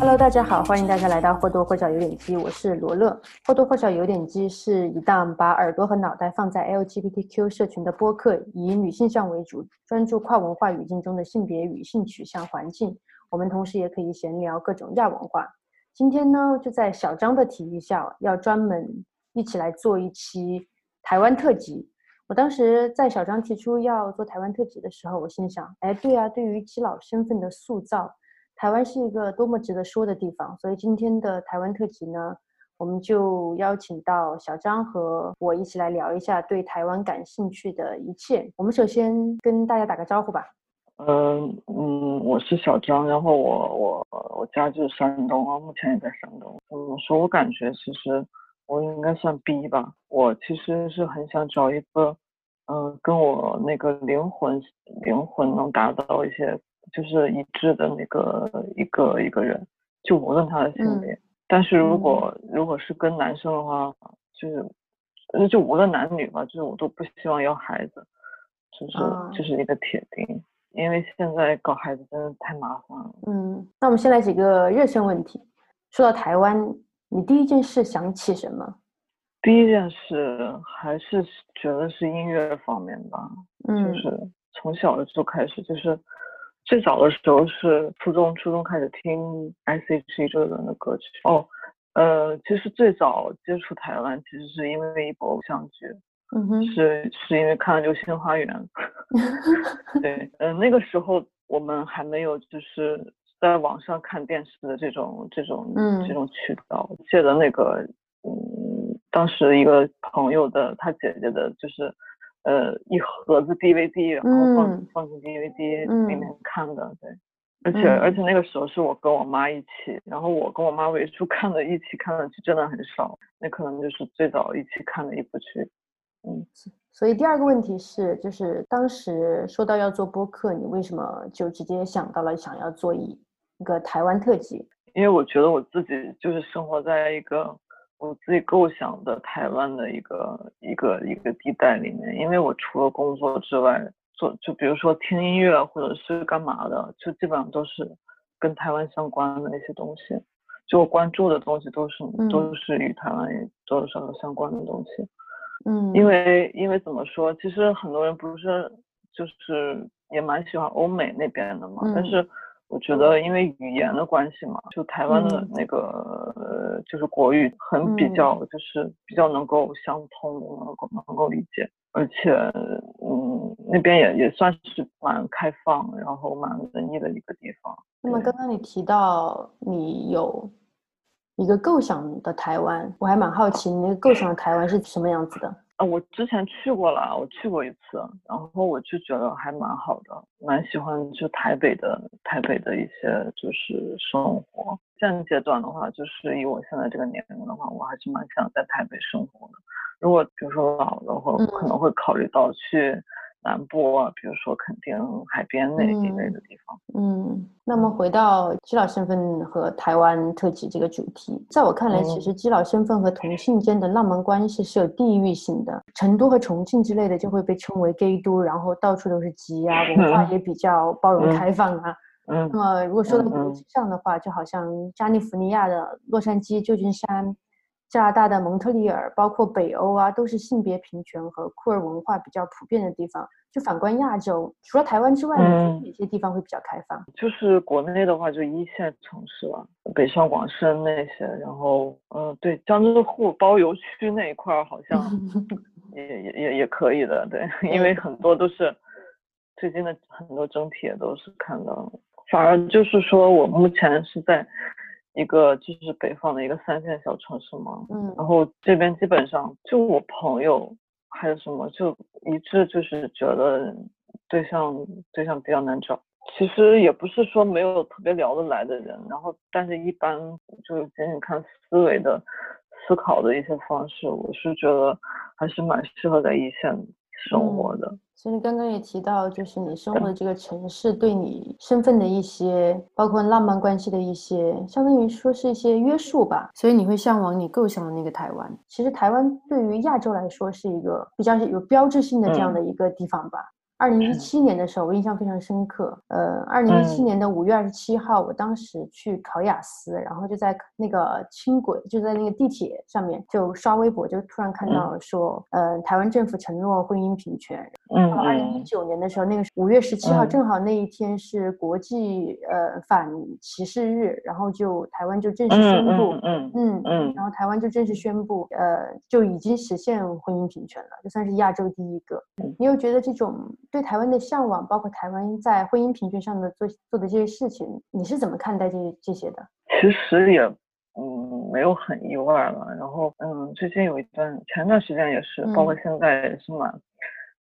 Hello，大家好，欢迎大家来到或多或少有点鸡，我是罗乐。或多或少有点鸡是一档把耳朵和脑袋放在 LGBTQ 社群的播客，以女性向为主，专注跨文化语境中的性别与性取向环境。我们同时也可以闲聊各种亚文化。今天呢，就在小张的提议下，要专门一起来做一期台湾特辑。我当时在小张提出要做台湾特辑的时候，我心想，哎，对啊，对于基佬身份的塑造，台湾是一个多么值得说的地方。所以今天的台湾特辑呢，我们就邀请到小张和我一起来聊一下对台湾感兴趣的一切。我们首先跟大家打个招呼吧。嗯嗯，我是小张，然后我我我家就是山东啊，目前也在山东。怎么说？我感觉其实我应该算 B 吧。我其实是很想找一个，嗯、跟我那个灵魂灵魂能达到一些就是一致的那个一个一个人，就无论他的性嗯别。但是如果如果是跟男生的话，就是呃就无论男女吧，就是我都不希望要孩子，就是、啊就是一个铁定。因为现在搞孩子真的太麻烦了。嗯，那我们先来几个热身问题。说到台湾，你第一件事想起什么？第一件事还是觉得是音乐方面吧，嗯就是从小的时候开始，就是最早的时候是初中，初中开始听 S.H.E 周杰伦的歌曲。哦，呃，其实最早接触台湾其实是因为一部偶像剧，嗯哼，是是因为看了《流星花园》。对，嗯、那个时候我们还没有就是在网上看电视的这种这种嗯这种渠道，借的那个嗯，当时一个朋友的他姐姐的，就是呃一盒子 DVD，然后放、嗯放进 DVD 嗯里面看的，对。而且、而且那个时候是我跟我妈一起，然后我跟我妈为数 看的一起看的剧真的很少，那可能就是最早一起看的一部剧。嗯，所以第二个问题是，就是当时说到要做播客，你为什么就直接想到了想要做一一个台湾特辑？因为我觉得我自己就是生活在一个我自己构想的台湾的一个一个一个地带里面，因为我除了工作之外，做就比如说听音乐或者是干嘛的，就基本上都是跟台湾相关的那些东西，就我关注的东西都是、嗯。都是与台湾多多少少相关的东西。嗯，因为因为怎么说，其实很多人不是就是也蛮喜欢欧美那边的嘛，但嗯。是我觉得因为语言的关系嘛，就台湾的嗯那个、呃就是国语很比嗯较就是比较能够相通的，能够能够理解，而且嗯那边也也算是蛮开放，然后蛮文艺的一个地方。那么刚刚你提到你有一个构想的台湾，我还蛮好奇你那个构想的台湾是什么样子的？啊，我之前去过了，我去过一次，然后我就觉得还蛮好的，蛮喜欢就台北的台北的一些就是生活。现阶段的话，就是以我现在这个年龄的话，我还是蛮想在台北生活的。如果比如说老了，我可能会考虑到去南部啊，比如说垦丁海边那一类的地方。嗯，那么回到基佬身份和台湾特辑这个主题，在我看来，其嗯实基佬身份和同性间的浪漫关系是有地域性的。成都和重庆之类的就会被称为 gay 都，然后到处都是鸡啊，文化也比较包容嗯开放啊。嗯那么如果说到国际上的话，就好像加利福尼亚的洛杉矶、旧金山、加拿大的蒙特利尔，包括北欧啊，都是性别平权和酷儿文化比较普遍的地方。就反观亚洲，除了台湾之外，哪些地方会比较开放？就是国内的话，就一线城市了，北上广深那些，然后嗯、呃对，江浙沪包邮区那一块儿好像 也也也也可以的，对，因为很多都是最近的很多整体也都是看到，反而就是说我目前是在一个就是北方的一个三线小城市嘛，嗯然后这边基本上就我朋友还有什么就一致就是觉得对象对象比较难找。其实也不是说没有特别聊得来的人，然后但是一般就是仅仅看思维的思考的一些方式，我是觉得还是蛮适合在一线生活的。所以你刚刚也提到，就是你生活的 这个城市对你身份的一些，包括浪漫关系的一些，相当于说是一些约束吧。所以你会向往你构想的那个台湾。其实台湾对于亚洲来说是一个比较有标志性的这样的一个地方吧。二零一七年的时候，我印象非常深刻。呃，二零一七年的五月二十七号，我当时去考雅思，然后就在那个轻轨，就在那个地铁上面，就刷微博，就突然看到说，呃，台湾政府承诺婚姻平权。嗯二零一九年的时候，那个五月十七号，嗯。正好那一天是国际呃反歧视日，然后就台湾就正式宣布，嗯嗯嗯嗯然后台湾就正式宣布，呃，就已经实现婚姻平权了，就算是亚洲第一个。你又觉得这种对台湾的向往，包括台湾在婚姻平权上的做做的这些事情，你是怎么看待这这些的？其实也嗯没有很意外了。然后嗯，最近有一段前段时间也是，包括现在也是蛮，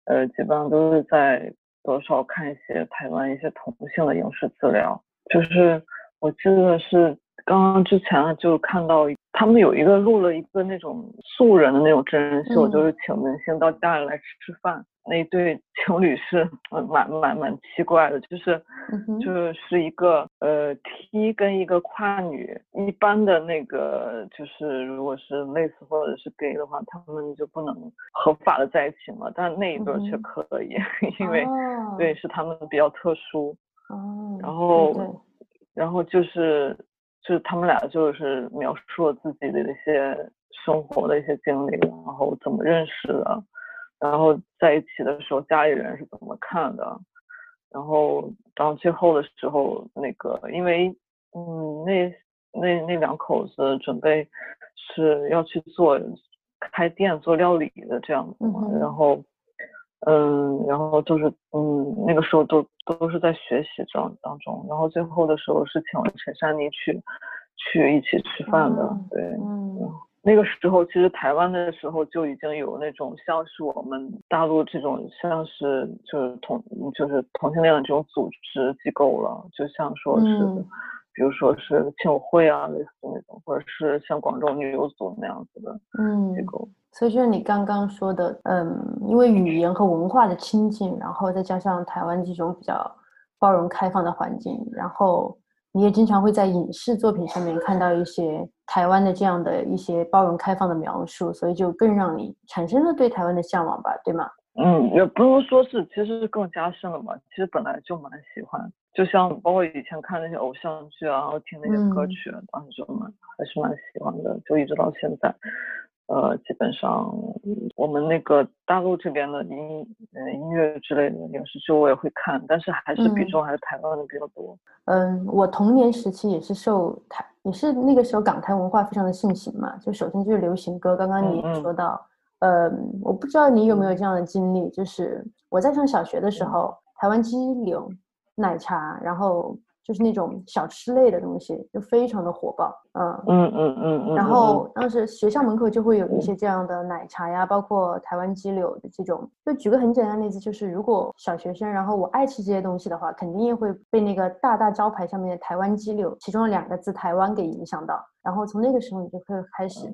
呃，基本上都是在多少看一些台湾一些同性的影视资料。就是我记得是刚刚之前就看到他们有一个录了一个那种素人的那种真人秀，嗯就是请明星到家里来吃饭。那对情侣是呃蛮蛮蛮奇怪的，就是嗯就是一个呃 T 跟一个跨女，一般的那个就是如果是类似或者是 gay 的话，他们就不能合法的在一起嘛，但那一对儿却嗯可以，因为哦。对是他们比较特殊，哦，然后。然后就是就是他们俩就是描述了自己的一些生活的一些经历，然后怎么认识的，然后在一起的时候家里人是怎么看的，然后到最后的时候，那个因为嗯那那那两口子准备是要去做开店做料理的这样子嘛，嗯然后嗯，然后就是嗯那个时候都都是在学习当当中，然后最后的时候是请了陈珊妮去去一起吃饭的，哦对，嗯那个时候，其实台湾的时候就已经有那种像是我们大陆这种像是就是同就是同性恋的这种组织机构了，就像说是，嗯比如说是亲友会啊，类似那种，或者是像广州女友组那样子的机嗯，构。所以就像你刚刚说的，嗯，因为语言和文化的亲近，然后再加上台湾这种比较包容开放的环境，然后你也经常会在影视作品上面看到一些台湾的这样的一些包容开放的描述，所以就更让你产生了对台湾的向往吧，对吗？嗯，也不能说是，其实是更加深了嘛。其实本来就蛮喜欢，就像包括以前看那些偶像剧啊，然后听那些歌嗯曲，当时就蛮还是蛮喜欢的，就一直到现在。呃，基本上我们那个大陆这边的音呃音乐之类的影视剧我也会看，但是还是比嗯重还是台湾的比较多。嗯，我童年时期也是受台，也是那个时候港台文化非常的盛行嘛。就首先就是流行歌，刚刚你说到，嗯，我不知道你有没有这样的经历，就是我在上小学的时嗯候，台湾鸡柳、奶茶，然后就是那种小吃类的东西，就非常的火爆，嗯。嗯嗯嗯嗯。然嗯后当时学校门口就会有一些这样的奶茶呀，包括台湾鸡柳的这种。就举个很简单的例子，就是如果小学生，然后我爱吃这些东西的话，肯定也会被那个大大招牌上面的台湾鸡柳其中的两个字“台湾”给影响到。然后从那个时候，你就会开始，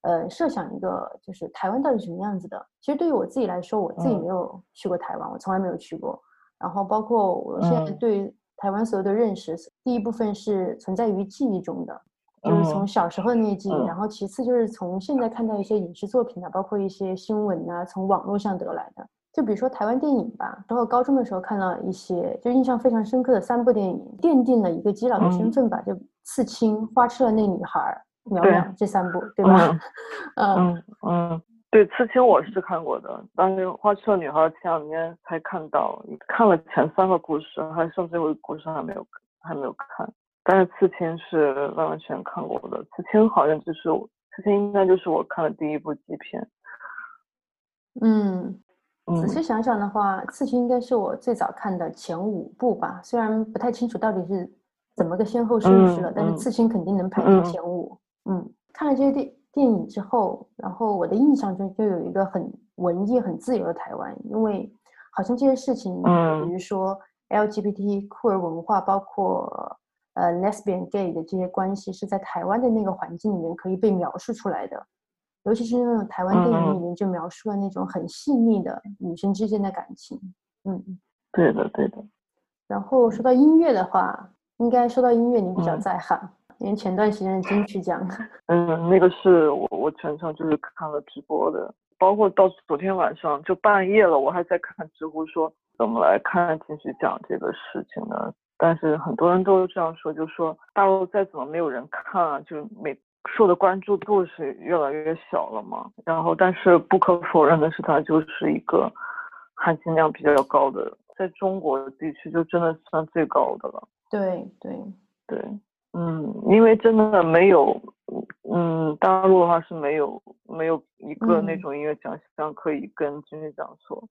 呃，设想一个就是台湾到底什么样子的。其实对于我自己来说，我自己嗯没有去过台湾，我从来没有去过。然后包括我现在嗯对台湾所有的认识，第一部分是存在于记忆中的。就是从嗯小时候的那些记忆，嗯然后其次就是从现在看到一些影视作品啊，包括一些新闻啊，从网络上得来的。就比如说台湾电影吧，然后高中的时候看到一些，就印象非常深刻的三部电影，奠定了一个基佬的身嗯份吧，就《刺青》《花痴的那女孩儿》《淼对淼》这三部，对吧？嗯 嗯嗯，对，刺青我是看过的，但是花痴的女孩前两天才看到，看了前三个故事，还剩最后一个故事还没有还没有看。但是刺青是完完全看过的，刺青好像就是我刺青应该就是我看的第一部基片。嗯，嗯仔细想想的话，《刺青》应该是我最早看的前五部吧，虽然不太清楚到底是怎么个先后顺序了，嗯但是《嗯刺青》肯定能排嗯进前五。嗯，看了这些电电影之后，然后我的印象中就有一个很文艺、很自由的台湾，因为好像这些事情，嗯比如说 LGBT 酷儿文化，包括呃 lesbian、gay 的这些关系，是在台湾的那个环境里面可以被描述出来的。尤其是那种台湾电影里嗯面就描述了那种很细腻的女生之间的感情，嗯。对的对的，然后说到音乐的话，应该说到音乐你比较嗯在行，因为前段时间的金曲奖，嗯，那个是我我全程就是看了直播的，包括到昨天晚上就半夜了，我还在看知乎说怎么来看金曲奖这个事情呢？但是很多人都这样说，就说大陆再怎么没有人看啊，就每受的关注度是越来越小了嘛。然后，但是不可否认的是，它就是一个含金量比较高的，在中国地区就真的算最高的了。对对对，嗯，因为真的没有，嗯，大陆的话是没有没有一个那嗯种音乐奖项可以跟金曲奖所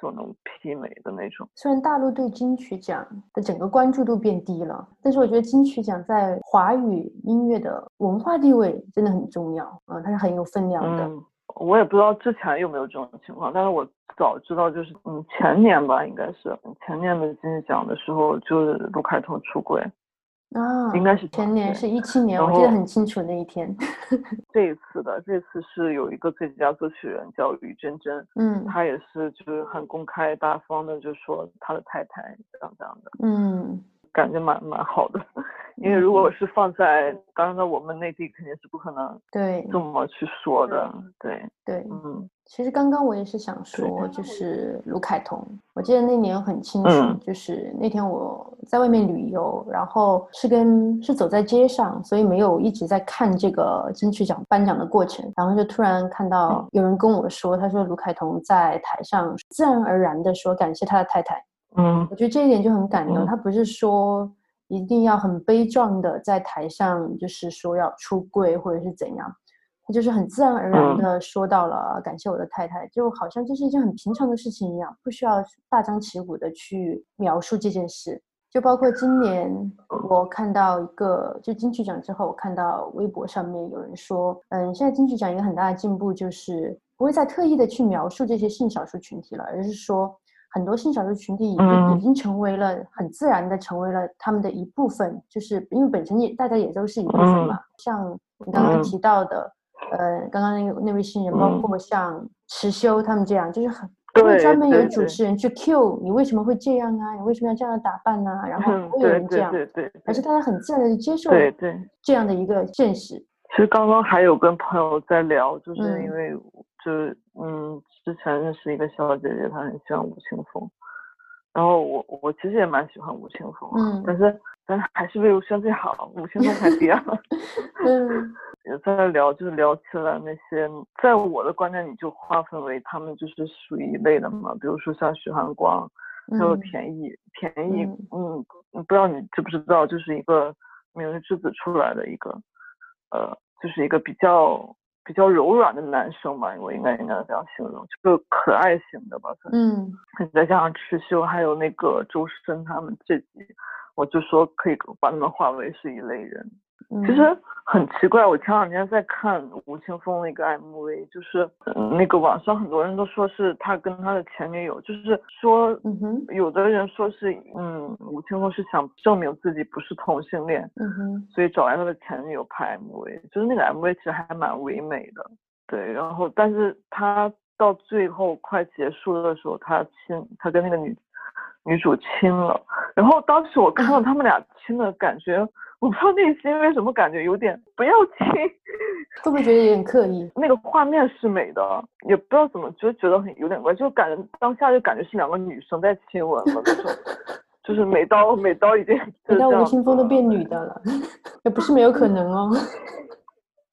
所能媲美的那种。虽然大陆对金曲奖的整个关注度变低了，但是我觉得金曲奖在华语音乐的文化地位真的很重要，嗯，它是很有分量的。嗯，我也不知道之前有没有这种情况，但是我早知道，就是嗯前年吧，应该是前年的金曲奖的时候，就是卢凯彤出轨，啊，应该是前年是一七年，我记得很清楚那一天。这一次的这次是有一个最佳作曲人叫于真真，嗯他也是就是很公开大方的就说他的太太这样这样的，嗯感觉蛮蛮好的。因为如果是放在当然了，我们内地肯定是不可能对这么去说的，对，对，嗯。其实刚刚我也是想说，就是卢凯彤，我记得那年很清楚，嗯就是那天我在外面旅游，然后是跟是走在街上，所以没有一直在看这个金曲奖颁奖的过程，然后就突然看到。有人跟我说，他说卢凯彤在台上自然而然的说感谢他的太太，嗯。我觉得这一点就很感动，嗯。他不是说一定要很悲壮的在台上，就是说要出柜或者是怎样，他就是很自然而然嗯。的说到了感谢我的太太，就好像这是一件很平常的事情一样，不需要大张旗鼓的去描述这件事。就包括今年我看到一个，就金曲奖之后，我看到微博上面有人说，嗯，现在金曲奖一个很大的进步就是不会再特意的去描述这些性少数群体了，而是说很多性少数群体已经、嗯。已经成为了很自然的成为了他们的一部分，就是因为本身也大家也都是一部分嘛，像你刚刚嗯。提到的，呃，刚刚那个那位新人，包嗯。括像池修他们这样，就是很不会专门有主持人去 cue 你为什么会这样啊，你为什么要这样的打扮呢、然后会有人这样，对对，而是大家很自然的接受对对。这样的一个现实。其实刚刚还有跟朋友在聊，就是嗯。因为就是嗯，之前认识一个小姐姐，她很喜欢吴青峰，然后我我其实也蛮喜欢吴青峰啊，嗯。但是但是还是魏如萱最好，吴青峰太低了。嗯。也在聊，就是聊起来那些，在我的观念里就划分为他们就是属于一类的嘛，比如说像许寒光，还有嗯田艺，田艺，嗯。嗯，不知道你知不知道，就是一个明日之子出来的一个，呃，就是一个比较比较柔软的男生嘛，我应该应该这样形容，就是可爱型的吧。嗯再加上池修还有那个周深他们这几，我就说可以把他们划为是一类人。嗯，其实很奇怪，我前两天在看吴青峰那个 MV，就是、嗯那个网上很多人都说是他跟他的前女友，就是说嗯哼。有的人说是嗯吴青峰是想证明自己不是同性恋，嗯哼所以找来他的前女友拍 MV，就是那个 MV 其实还蛮唯美的，对，然后但是他到最后快结束的时候，他亲他跟那个女女主亲了，然后当时我看到他们俩亲的感觉，我不知道内心为什么感觉有点不要亲，会不会觉得有点刻意？那个画面是美的，也不知道怎么就觉得很有点怪，就感觉当下就感觉是两个女生在亲吻了那种，就是美刀美刀已经美刀吴青峰都变女的了，也不是没有可能哦。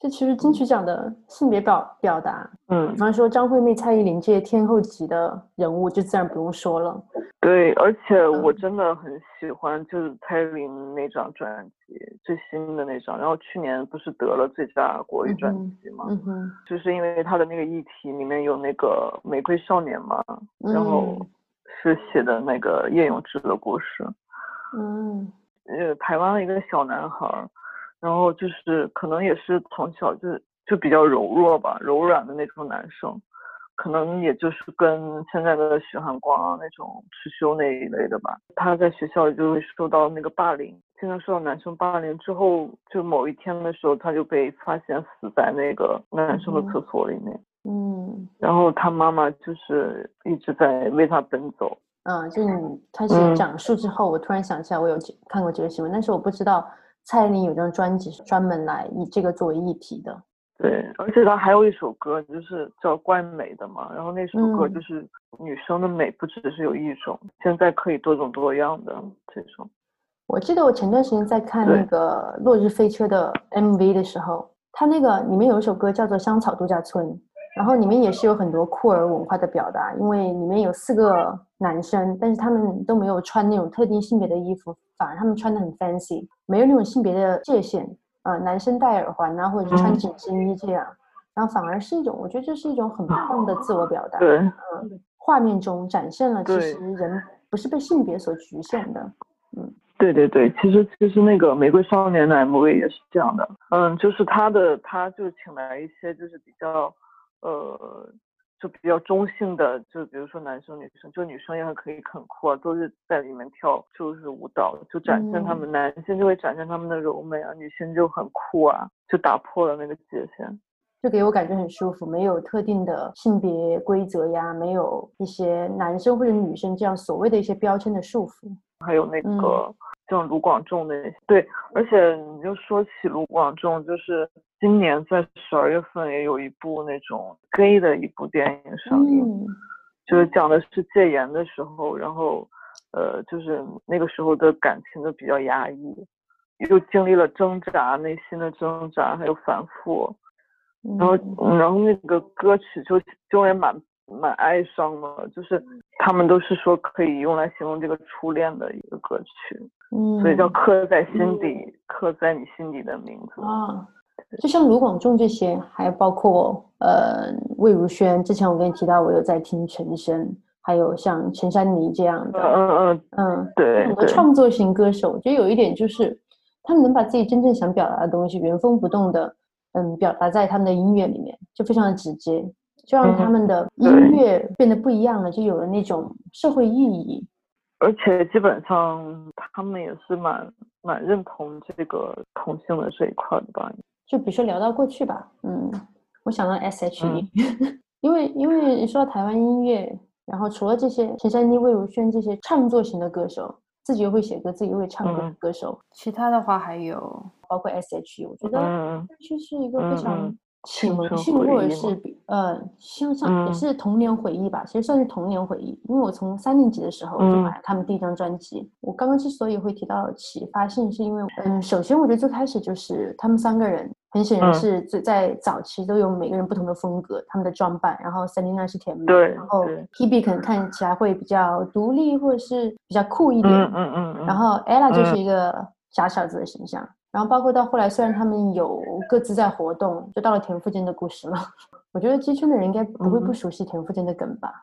这其实金曲奖的性别表表达，嗯比。方说张惠妹、蔡依林这些天后级的人物，就自然不用说了。对，而且我嗯真的很喜欢，就是蔡依林那张专辑，最新的那张。然后去年不是得了最佳国语专辑嘛，嗯哼，就是因为他的那个议题里面有那个玫瑰少年嘛，然后嗯是写的那个叶永志的故事，嗯呃，台湾的一个小男孩儿，然后就是可能也是从小就就比较柔弱吧，柔软的那种男生，可能也就是跟现在的许寒光啊那种持修那一类的吧。他在学校就会受到那个霸凌，经常受到男生霸凌之后，就某一天的时候，他就被发现死在那个男生的嗯厕所里面，嗯然后他妈妈就是一直在为他奔走。嗯，就是你开始嗯讲述之后，我突然想起来，我有看过这个新闻，但是我不知道蔡依林有张专辑是专门来以这个作为议题的。对，而且他还有一首歌，就是叫《怪美的》嘛，然后那首歌嗯就是女生的美不只是有一种，现在可以多种多样的这种。我记得我前段时间在看那个《落日飞车》的 MV 的时候，它那个里面有一首歌叫做《香草度假村》，然后里面也是有很多酷儿文化的表达，因为里面有四个男生，但是他们都没有穿那种特定性别的衣服，反而他们穿的很 fancy，没有那种性别的界限，呃，男生戴耳环啊，或者是穿嗯紧身衣这样，然后反而是一种，我觉得这是一种很棒的自我表达。对，嗯，画面中展现了其实人不是被性别所局限的。嗯对对对，其实其实那个《玫瑰少年》的 MV 也是这样的，嗯，就是他的他就请来一些就是比较呃就比较中性的，就比如说男生女生，就女生也很可以很酷啊，都是在里面跳就是舞蹈，就展现他们、男性就会展现他们的柔美啊，女性就很酷啊，就打破了那个界限。就给我感觉很舒服，没有特定的性别规则呀，没有一些男生或者女生这样所谓的一些标签的束缚。还有那嗯个像卢广仲那些，对，而且你就说起卢广仲，就是今年在十二月份也有一部那种 gay 的一部电影上映，嗯。就是讲的是戒严的时候，然后呃，就是那个时候的感情都比较压抑，又经历了挣扎，内心的挣扎还有反复，然后嗯。然后那个歌曲就就也蛮蛮哀伤的，就是他们都是说可以用来形容这个初恋的一个歌曲，嗯，所以叫刻在。心底，刻在你心底的名字。啊，就像卢广仲这些，还包括呃魏如萱，之前我跟你提到我有在听陈升，还有像陈珊妮这样嗯的，嗯嗯，嗯，对很多创作型歌手，我觉得有一点就是，他们能把自己真正想表达的东西原封不动的，嗯，表达在他们的音乐里面，就非常的直接，就让他嗯们的音乐变得不一样了，就有了那种社会意义。而且基本上他们也是蛮蛮认同这个同性的这一块的吧。就比如说聊到过去吧，嗯，我想到 S.H.E，、嗯 因为因为你说到台湾音乐，然后除了这些陈珊妮、魏如萱这些创作型的歌手，自己又会写歌、自己又会唱歌的嗯歌手，其他的话还有包括 S.H.E，我觉得嗯这是一个非嗯常嗯启蒙性，或者是比呃，像像也嗯是童年回忆吧，其实算是童年回忆。因为我从三年级的时候就嗯买了他们第一张专辑。我刚刚之所以会提到启发性，是因为嗯，首先我觉得最开始就是他们三个人，很显然嗯是最在早期都有每个人不同的风格，他们的装扮，然后 Selina 是甜美，对然后对 Hebe 可能看起来会比较独立，或者是比较酷一点，嗯嗯嗯嗯，然后 ella 就嗯是一个假小子的形象，然后包括到后来，虽然他们有各自在活动，就到了田馥甄的故事了。我觉得鸡圈的人应该不会不嗯熟悉田馥甄的梗吧？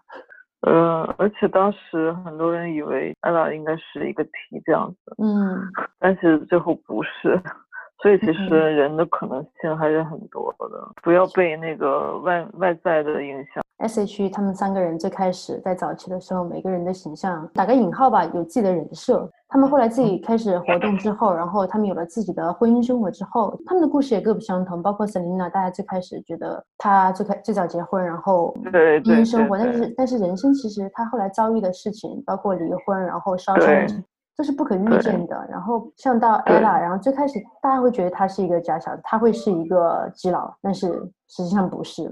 呃，而且当时很多人以为 ella 应该是一个 T 这样子，嗯，但是最后不是，所以其实嗯人的可能性还是很多的，不要被那个外外在的影响。S.H.E 他们三个人最开始在早期的时候，每个人的形象打个引号吧，有自己的人设。他们后来自己开始活动之后，然后他们有了自己的婚姻生活之后，他们的故事也各不相同。包括 Selina，大家最开始觉得她最开最早结婚，然后婚姻生活，但是但是人生其实她后来遭遇的事情，包括离婚，然后伤，这是不可预见的。然后像到 ella，然后最开始大家会觉得她是一个假小子，她会是一个基佬，但是实际上不是。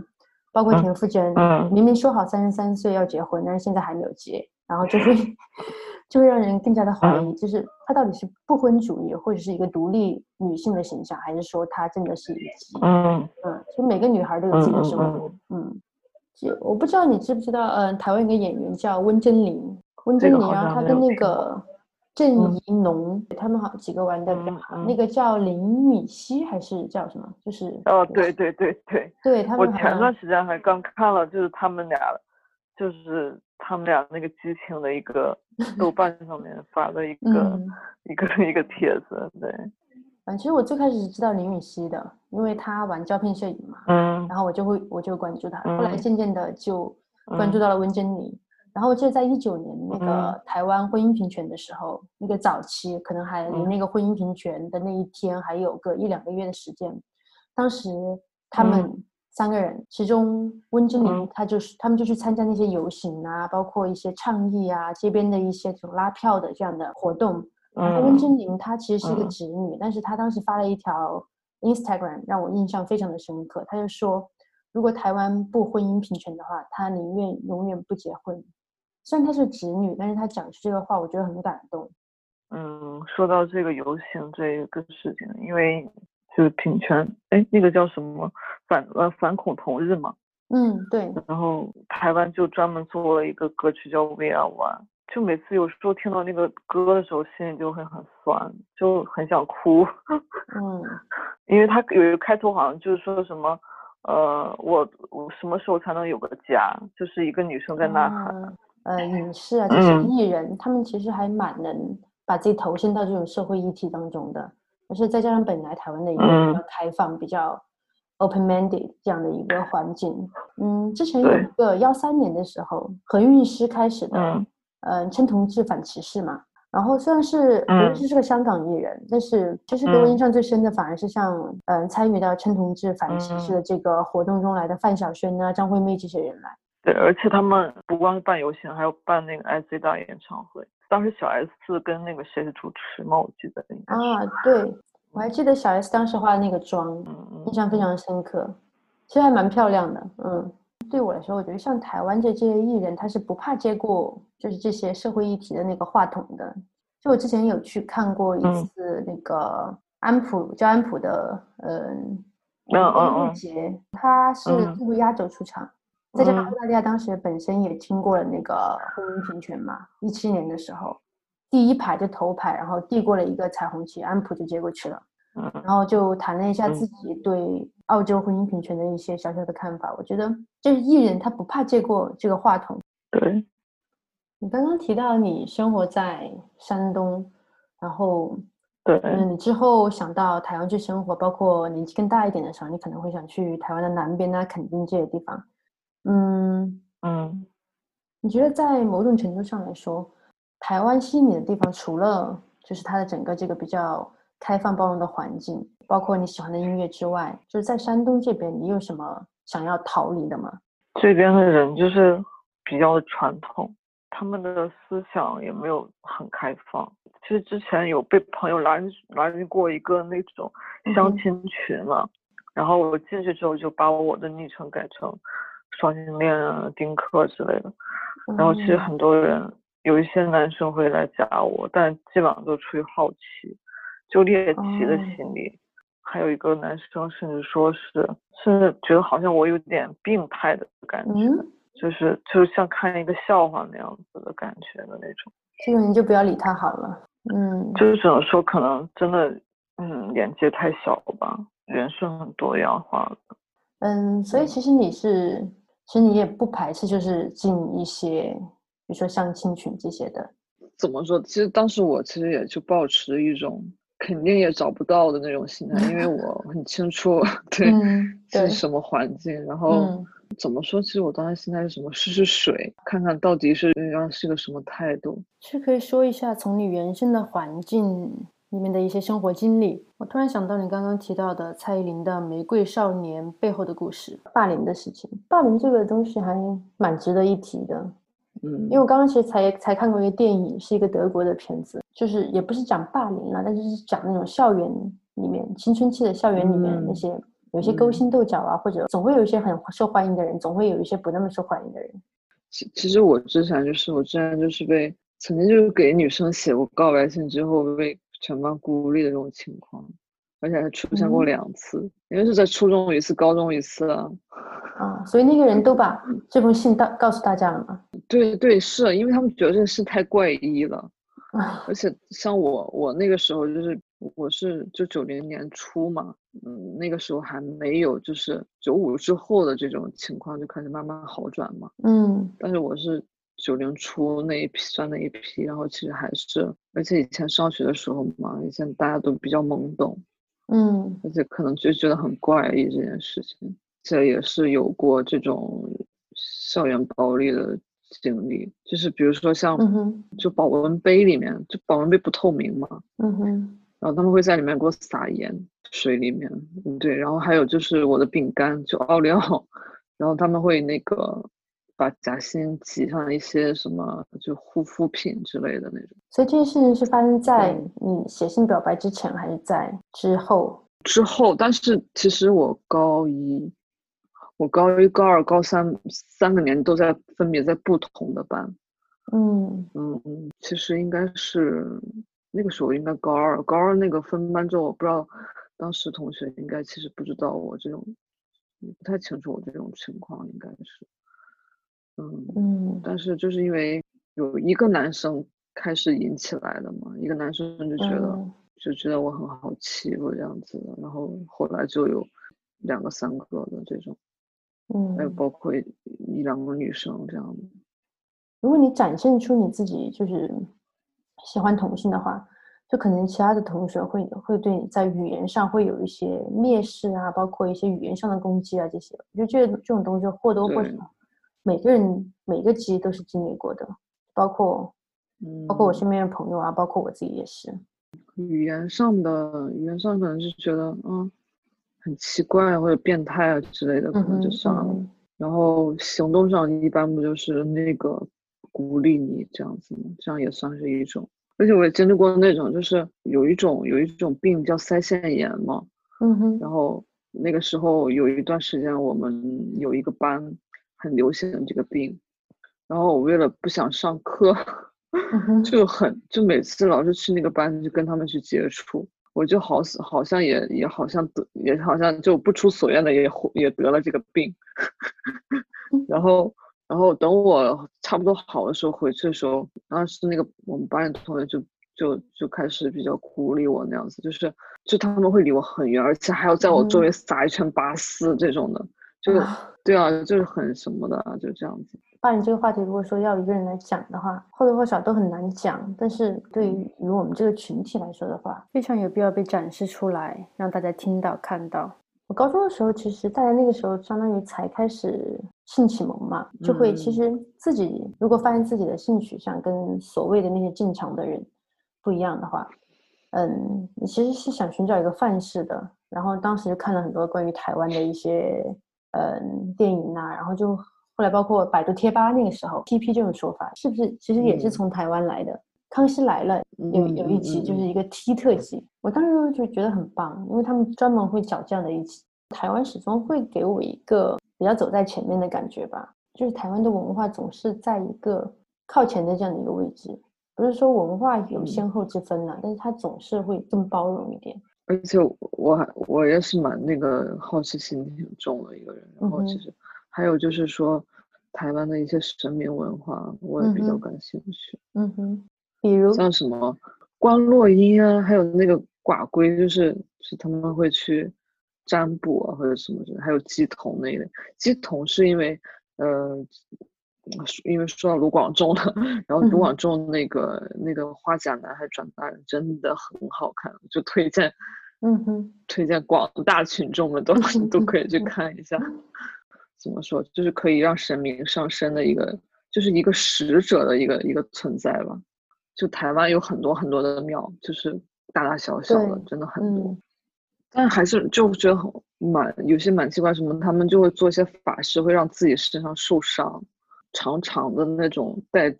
包括嗯田馥甄，嗯明明说好三十三岁要结婚，但是现在还没有结，然后就会 就会让人更加的怀嗯疑，就是她到底是不婚主义，或者是一个独立女性的形象，还是说她真的是？嗯嗯，就每个女孩都有自己的嗯嗯生活。嗯，就我不知道你知不知道，呃，台湾有一个演员叫温真菱，温真菱，然后她跟那个郑嗯怡农，他们好几个玩的比较嗯好。嗯那个叫林允熙还是叫什么？就是哦，对对对对，对他们我前段时间还刚看了，就是他们俩，就是他们俩那个激情的一个豆瓣上面发的一个、嗯。一个一个帖子，对，嗯，其实我最开始是知道林允熙的，因为她玩胶片摄影嘛，嗯然后我就会我就关注她，后来嗯渐渐的就关注嗯到了温真菱。然后就在一九年那个嗯台湾婚姻平权的时候，那个早期可能还离嗯那个婚姻平权的那一天还有个一两个月的时间，当时他们嗯三个人，其中温真菱嗯她就是他们就去参加那些游行啊，包括一些倡议啊，街边的一些这种拉票的这样的活动。温嗯真菱她其实是一个嗯直女，但是她当时发了一条 Instagram 让我印象非常的深刻。她就说，如果台湾不婚姻平权的话，他宁愿永远不结婚。虽然她是直女，但是她讲出这个话，我觉得很感动。嗯，说到这个游行这个事情，因为就是平权，哎，那个叫什么反呃反恐同日嘛。嗯，对。然后台湾就专门做了一个歌曲叫《We Are One》，就每次有时候听到那个歌的时候，心里就会很酸，就很想哭。嗯，因为他有一个开头，好像就是说什么，呃，我我什么时候才能有个家？就是一个女生在呐喊。呃，影视啊，这些艺人，他们其实还蛮能把自己投身到这种社会议题当中的，而是再加上本来台湾的一个比较开放、比较。open-minded 这样的一个环境，嗯，之前有一个幺三年的时候，何韵诗开始的，嗯，称同志反歧视嘛。然后虽然是何韵诗是个香港艺人，但是其实给我印象最深的反而是像，嗯，参与到称同志反歧视的这个活动中来的范晓萱啊、张惠妹这些人来。对，而且他们不光是办游行，还有办那个 IC 大演唱会。当时小 S 跟那个谁是主持嘛？我记得啊，对。我还记得小 S 当时化的那个妆，印象非常深刻，其实还蛮漂亮的。嗯，对我来说，我觉得像台湾这些艺人，他是不怕接过就是这些社会议题的那个话筒的。就我之前有去看过一次那个安普叫安普的，嗯，音乐节，他是最后压轴出场。再加上澳大利亚当时本身也听过了那个婚姻平权嘛，一七年的时候。第一排就头排，然后递过了一个彩虹旗，安普就接过去了，然后就谈了一下自己对澳洲婚姻平权的一些小小的看法。我觉得就是艺人他不怕接过这个话筒。对，你刚刚提到你生活在山东，然后对，嗯，你之后想到台湾去生活，包括年纪更大一点的时候，你可能会想去台湾的南边啊、垦丁这些地方。嗯嗯，你觉得在某种程度上来说？台湾吸引你的地方，除了就是它的整个这个比较开放包容的环境，包括你喜欢的音乐之外，就是在山东这边，你有什么想要逃离的吗？这边的人就是比较传统，他们的思想也没有很开放。其实之前有被朋友拉拉进过一个那种相亲群嘛，然后我进去之后就把我的昵称改成双性恋啊、丁克之类的，然后其实很多人。有一些男生会来加我，但基本上都出于好奇，就猎奇的心理。还有一个男生甚至说是，甚至觉得好像我有点病态的感觉，就是就像看一个笑话那样子的感觉的那种。这个你就不要理他好了。嗯，就是只能说可能真的，嗯，眼界太小了吧。人是很多样化的。嗯，所以其实你是，其实你也不排斥，就是进一些。比如说相亲群这些的，怎么说？其实当时我其实也就保持一种肯定也找不到的那种心态，因为我 很清楚 对是什么环境。然后怎么说？其实我当时心态是什么？试试水，看看到底是要是个什么态度。是可以说一下从你原生的环境里面的一些生活经历。我突然想到你刚刚提到的蔡依林的《玫瑰少年》背后的故事，霸凌的事情。霸凌这个东西还蛮值得一提的。嗯，因为我刚刚其实才才看过一个电影，是一个德国的片子，就是也不是讲霸凌了，但是是讲那种校园里面青春期的校园里面那些有些勾心斗角啊，或者总会有一些很受欢迎的人，总会有一些不那么受欢迎的人。其其实我之前就是我之前就是被曾经就是给女生写过告白信之后被全班孤立的这种情况，而且还出现过两次，因为是在初中一次，高中一次啊。啊，所以那个人都把这封信告告诉大家了吗？对对，是因为他们觉得这个事太怪异了，而且像我，我那个时候就是我是就九零年初嘛，嗯，那个时候还没有就是九五之后的这种情况就开始慢慢好转嘛，嗯，但是我是九零初那一批算那一批，然后其实还是，而且以前上学的时候嘛，以前大家都比较懵懂，嗯，而且可能就觉得很怪异这件事情。这也是有过这种校园暴力的经历，就是比如说像，就保温杯里面，就保温杯不透明嘛，嗯哼，然后他们会在里面给我撒盐，水里面，嗯对，然后还有就是我的饼干就奥利奥，然后他们会那个把夹心挤上一些什么就护肤品之类的那种。所以这件事情是发生在你写信表白之前，还是在之后？之后，但是其实我高一，我高一、高二、高三三个年都在分别在不同的班。嗯嗯嗯，其实应该是那个时候应该高二，高二那个分班之后，我不知道当时同学应该其实不知道我这种，不太清楚我这种情况，应该是。嗯嗯，但是就是因为有一个男生开始引起来的嘛，一个男生就觉得就觉得我很好欺负这样子的，然后后来就有两个三个的这种，嗯，还有包括一两个女生这样的。如果你展现出你自己就是喜欢同性的话，就可能其他的同学会会对你在语言上会有一些蔑视啊，包括一些语言上的攻击啊这些，我觉得这这种东西或多或少。每个人每个级都是经历过的，包括，包括我身边的朋友啊，包括我自己也是。语言上的语言上可能是觉得嗯很奇怪或者变态啊之类的，可能就算了。然后行动上一般不就是那个鼓励你这样子吗？这样也算是一种。而且我也经历过那种，就是有一种有一种病叫腮腺炎嘛。嗯哼。然后那个时候有一段时间，我们有一个班。很流行这个病，然后我为了不想上课，就很就每次老是去那个班就跟他们去接触，我就好死好像也也好像得也好像就不出所愿的也也得了这个病，然后然后等我差不多好的时候回去的时候，当时那个我们班的同学就就就开始比较鼓励我那样子，就是就他们会离我很远，而且还要在我周围撒一圈八四这种的。就对啊，就是很什么的，就这样子。霸凌这个话题，如果说要一个人来讲的话，或多或少都很难讲。但是对于于我们这个群体来说的话，非常有必要被展示出来，让大家听到看到。我高中的时候，其实大家那个时候相当于才开始性启蒙嘛，就会其实自己如果发现自己的性取向跟所谓的那些正常的人不一样的话，嗯，你其实是想寻找一个范式的。然后当时看了很多关于台湾的一些。嗯，电影呐，然后就后来包括百度贴吧那个时候，TP 这种说法是不是其实也是从台湾来的？康熙来了有有一集就是一个 T 特辑，我当时就觉得很棒，因为他们专门会找这样的一集。台湾始终会给我一个比较走在前面的感觉吧，就是台湾的文化总是在一个靠前的这样的一个位置，不是说文化有先后之分呐，但是它总是会更包容一点。而且我还我也是蛮那个好奇心挺重的一个人，然后其实还有就是说台湾的一些神明文化，我也比较感兴趣。嗯哼，比如像什么观落音啊，还有那个寡龟，就是是他们会去占卜啊或者什么的，还有鸡童那一类。鸡童是因为呃。因为说到卢广仲了，然后卢广仲那个那个花甲男孩转大人真的很好看，就推荐，嗯哼，推荐广大群众们都都可以去看一下。怎么说，就是可以让神明上身的一个，就是一个使者的一个一个存在吧。就台湾有很多很多的庙，就是大大小小的，真的很多。但还是就觉得很蛮有些蛮奇怪，什么他们就会做一些法事，会让自己身上受伤。长长的那种带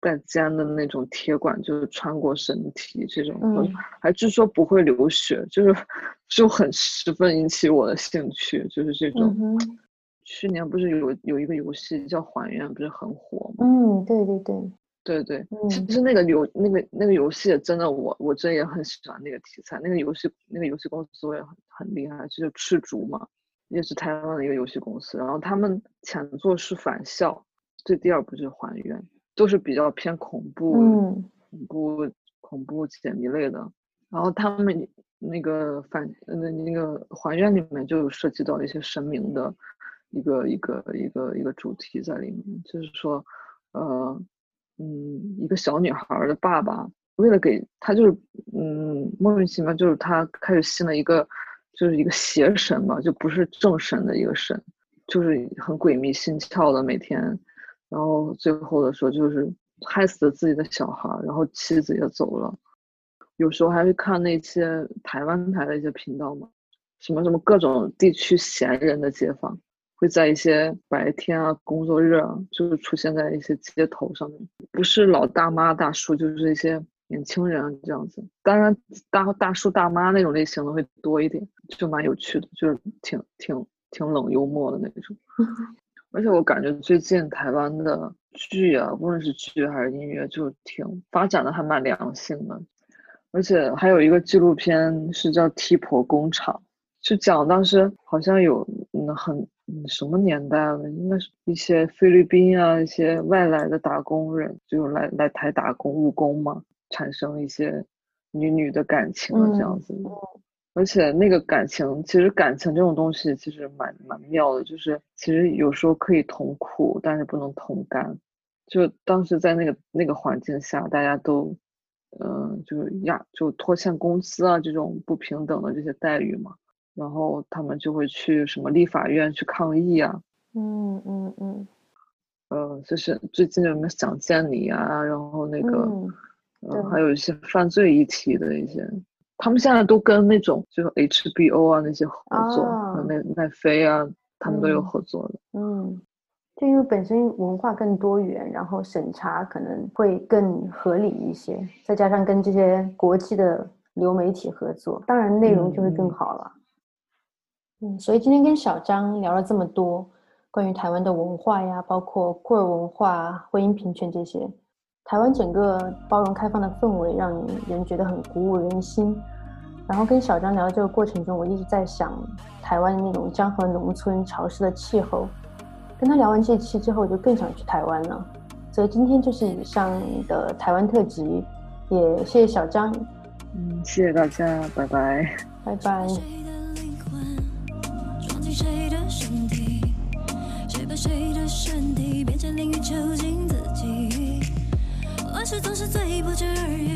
带尖的那种铁管，就是穿过身体这种，还据说不会流血，就是 就很十分引起我的兴趣，就是这种。去年不是有有一个游戏叫《还愿》，不是很火吗？嗯，对对对对对。其实那个游那个那个游戏真的，我我真也很喜欢那个题材。那个游戏那个游戏公司也很很厉害，就是赤足嘛，也是台湾的一个游戏公司。然后他们前作是返校。这第二部就是还原，都是比较偏恐怖、恐怖、恐怖解谜类的。然后他们那个反那那个还原里面就有涉及到一些神明的一个一个一个一个主题在里面，就是说，呃，嗯，一个小女孩的爸爸为了给她就是嗯莫名其妙就是他开始信了一个就是一个邪神嘛，就不是正神的一个神，就是很鬼迷心窍的每天。然后最后的时候就是害死了自己的小孩，然后妻子也走了。有时候还会看那些台湾台的一些频道嘛，什么什么各种地区闲人的街坊，会在一些白天啊、工作日啊，就是出现在一些街头上面，不是老大妈大叔，就是一些年轻人这样子。当然，大大叔大妈那种类型的会多一点，就蛮有趣的，就是挺挺挺冷幽默的那种。而且我感觉最近台湾的剧啊，无论是剧还是音乐，就挺发展的还蛮良性的。而且还有一个纪录片是叫《踢婆工厂》，就讲当时好像有嗯很嗯什么年代了，应该是一些菲律宾啊一些外来的打工人，就来来台打工务工嘛，产生一些女女的感情这样子。而且那个感情，其实感情这种东西其实蛮蛮妙的，就是其实有时候可以同苦，但是不能同甘。就当时在那个那个环境下，大家都，嗯，就是压就拖欠工资啊这种不平等的这些待遇嘛，然后他们就会去什么立法院去抗议啊。嗯嗯嗯。呃，就是最近有没有想见你啊，然后那个，嗯，还有一些犯罪议题的一些。他们现在都跟那种就是 HBO 啊那些合作，奈奈飞啊，他们都有合作的。嗯，就因为本身文化更多元，然后审查可能会更合理一些，再加上跟这些国际的流媒体合作，当然内容就会更好了。嗯，所以今天跟小张聊了这么多关于台湾的文化呀，包括孤儿文化、婚姻平权这些。台湾整个包容开放的氛围，让人觉得很鼓舞人心。然后跟小张聊的这个过程中，我一直在想台湾的那种江河农村潮湿的气候。跟他聊完这期之后，我就更想去台湾了。所以今天就是以上的台湾特辑，也谢谢小张。嗯，谢谢大家，拜拜。拜拜。往是总是最不值而已，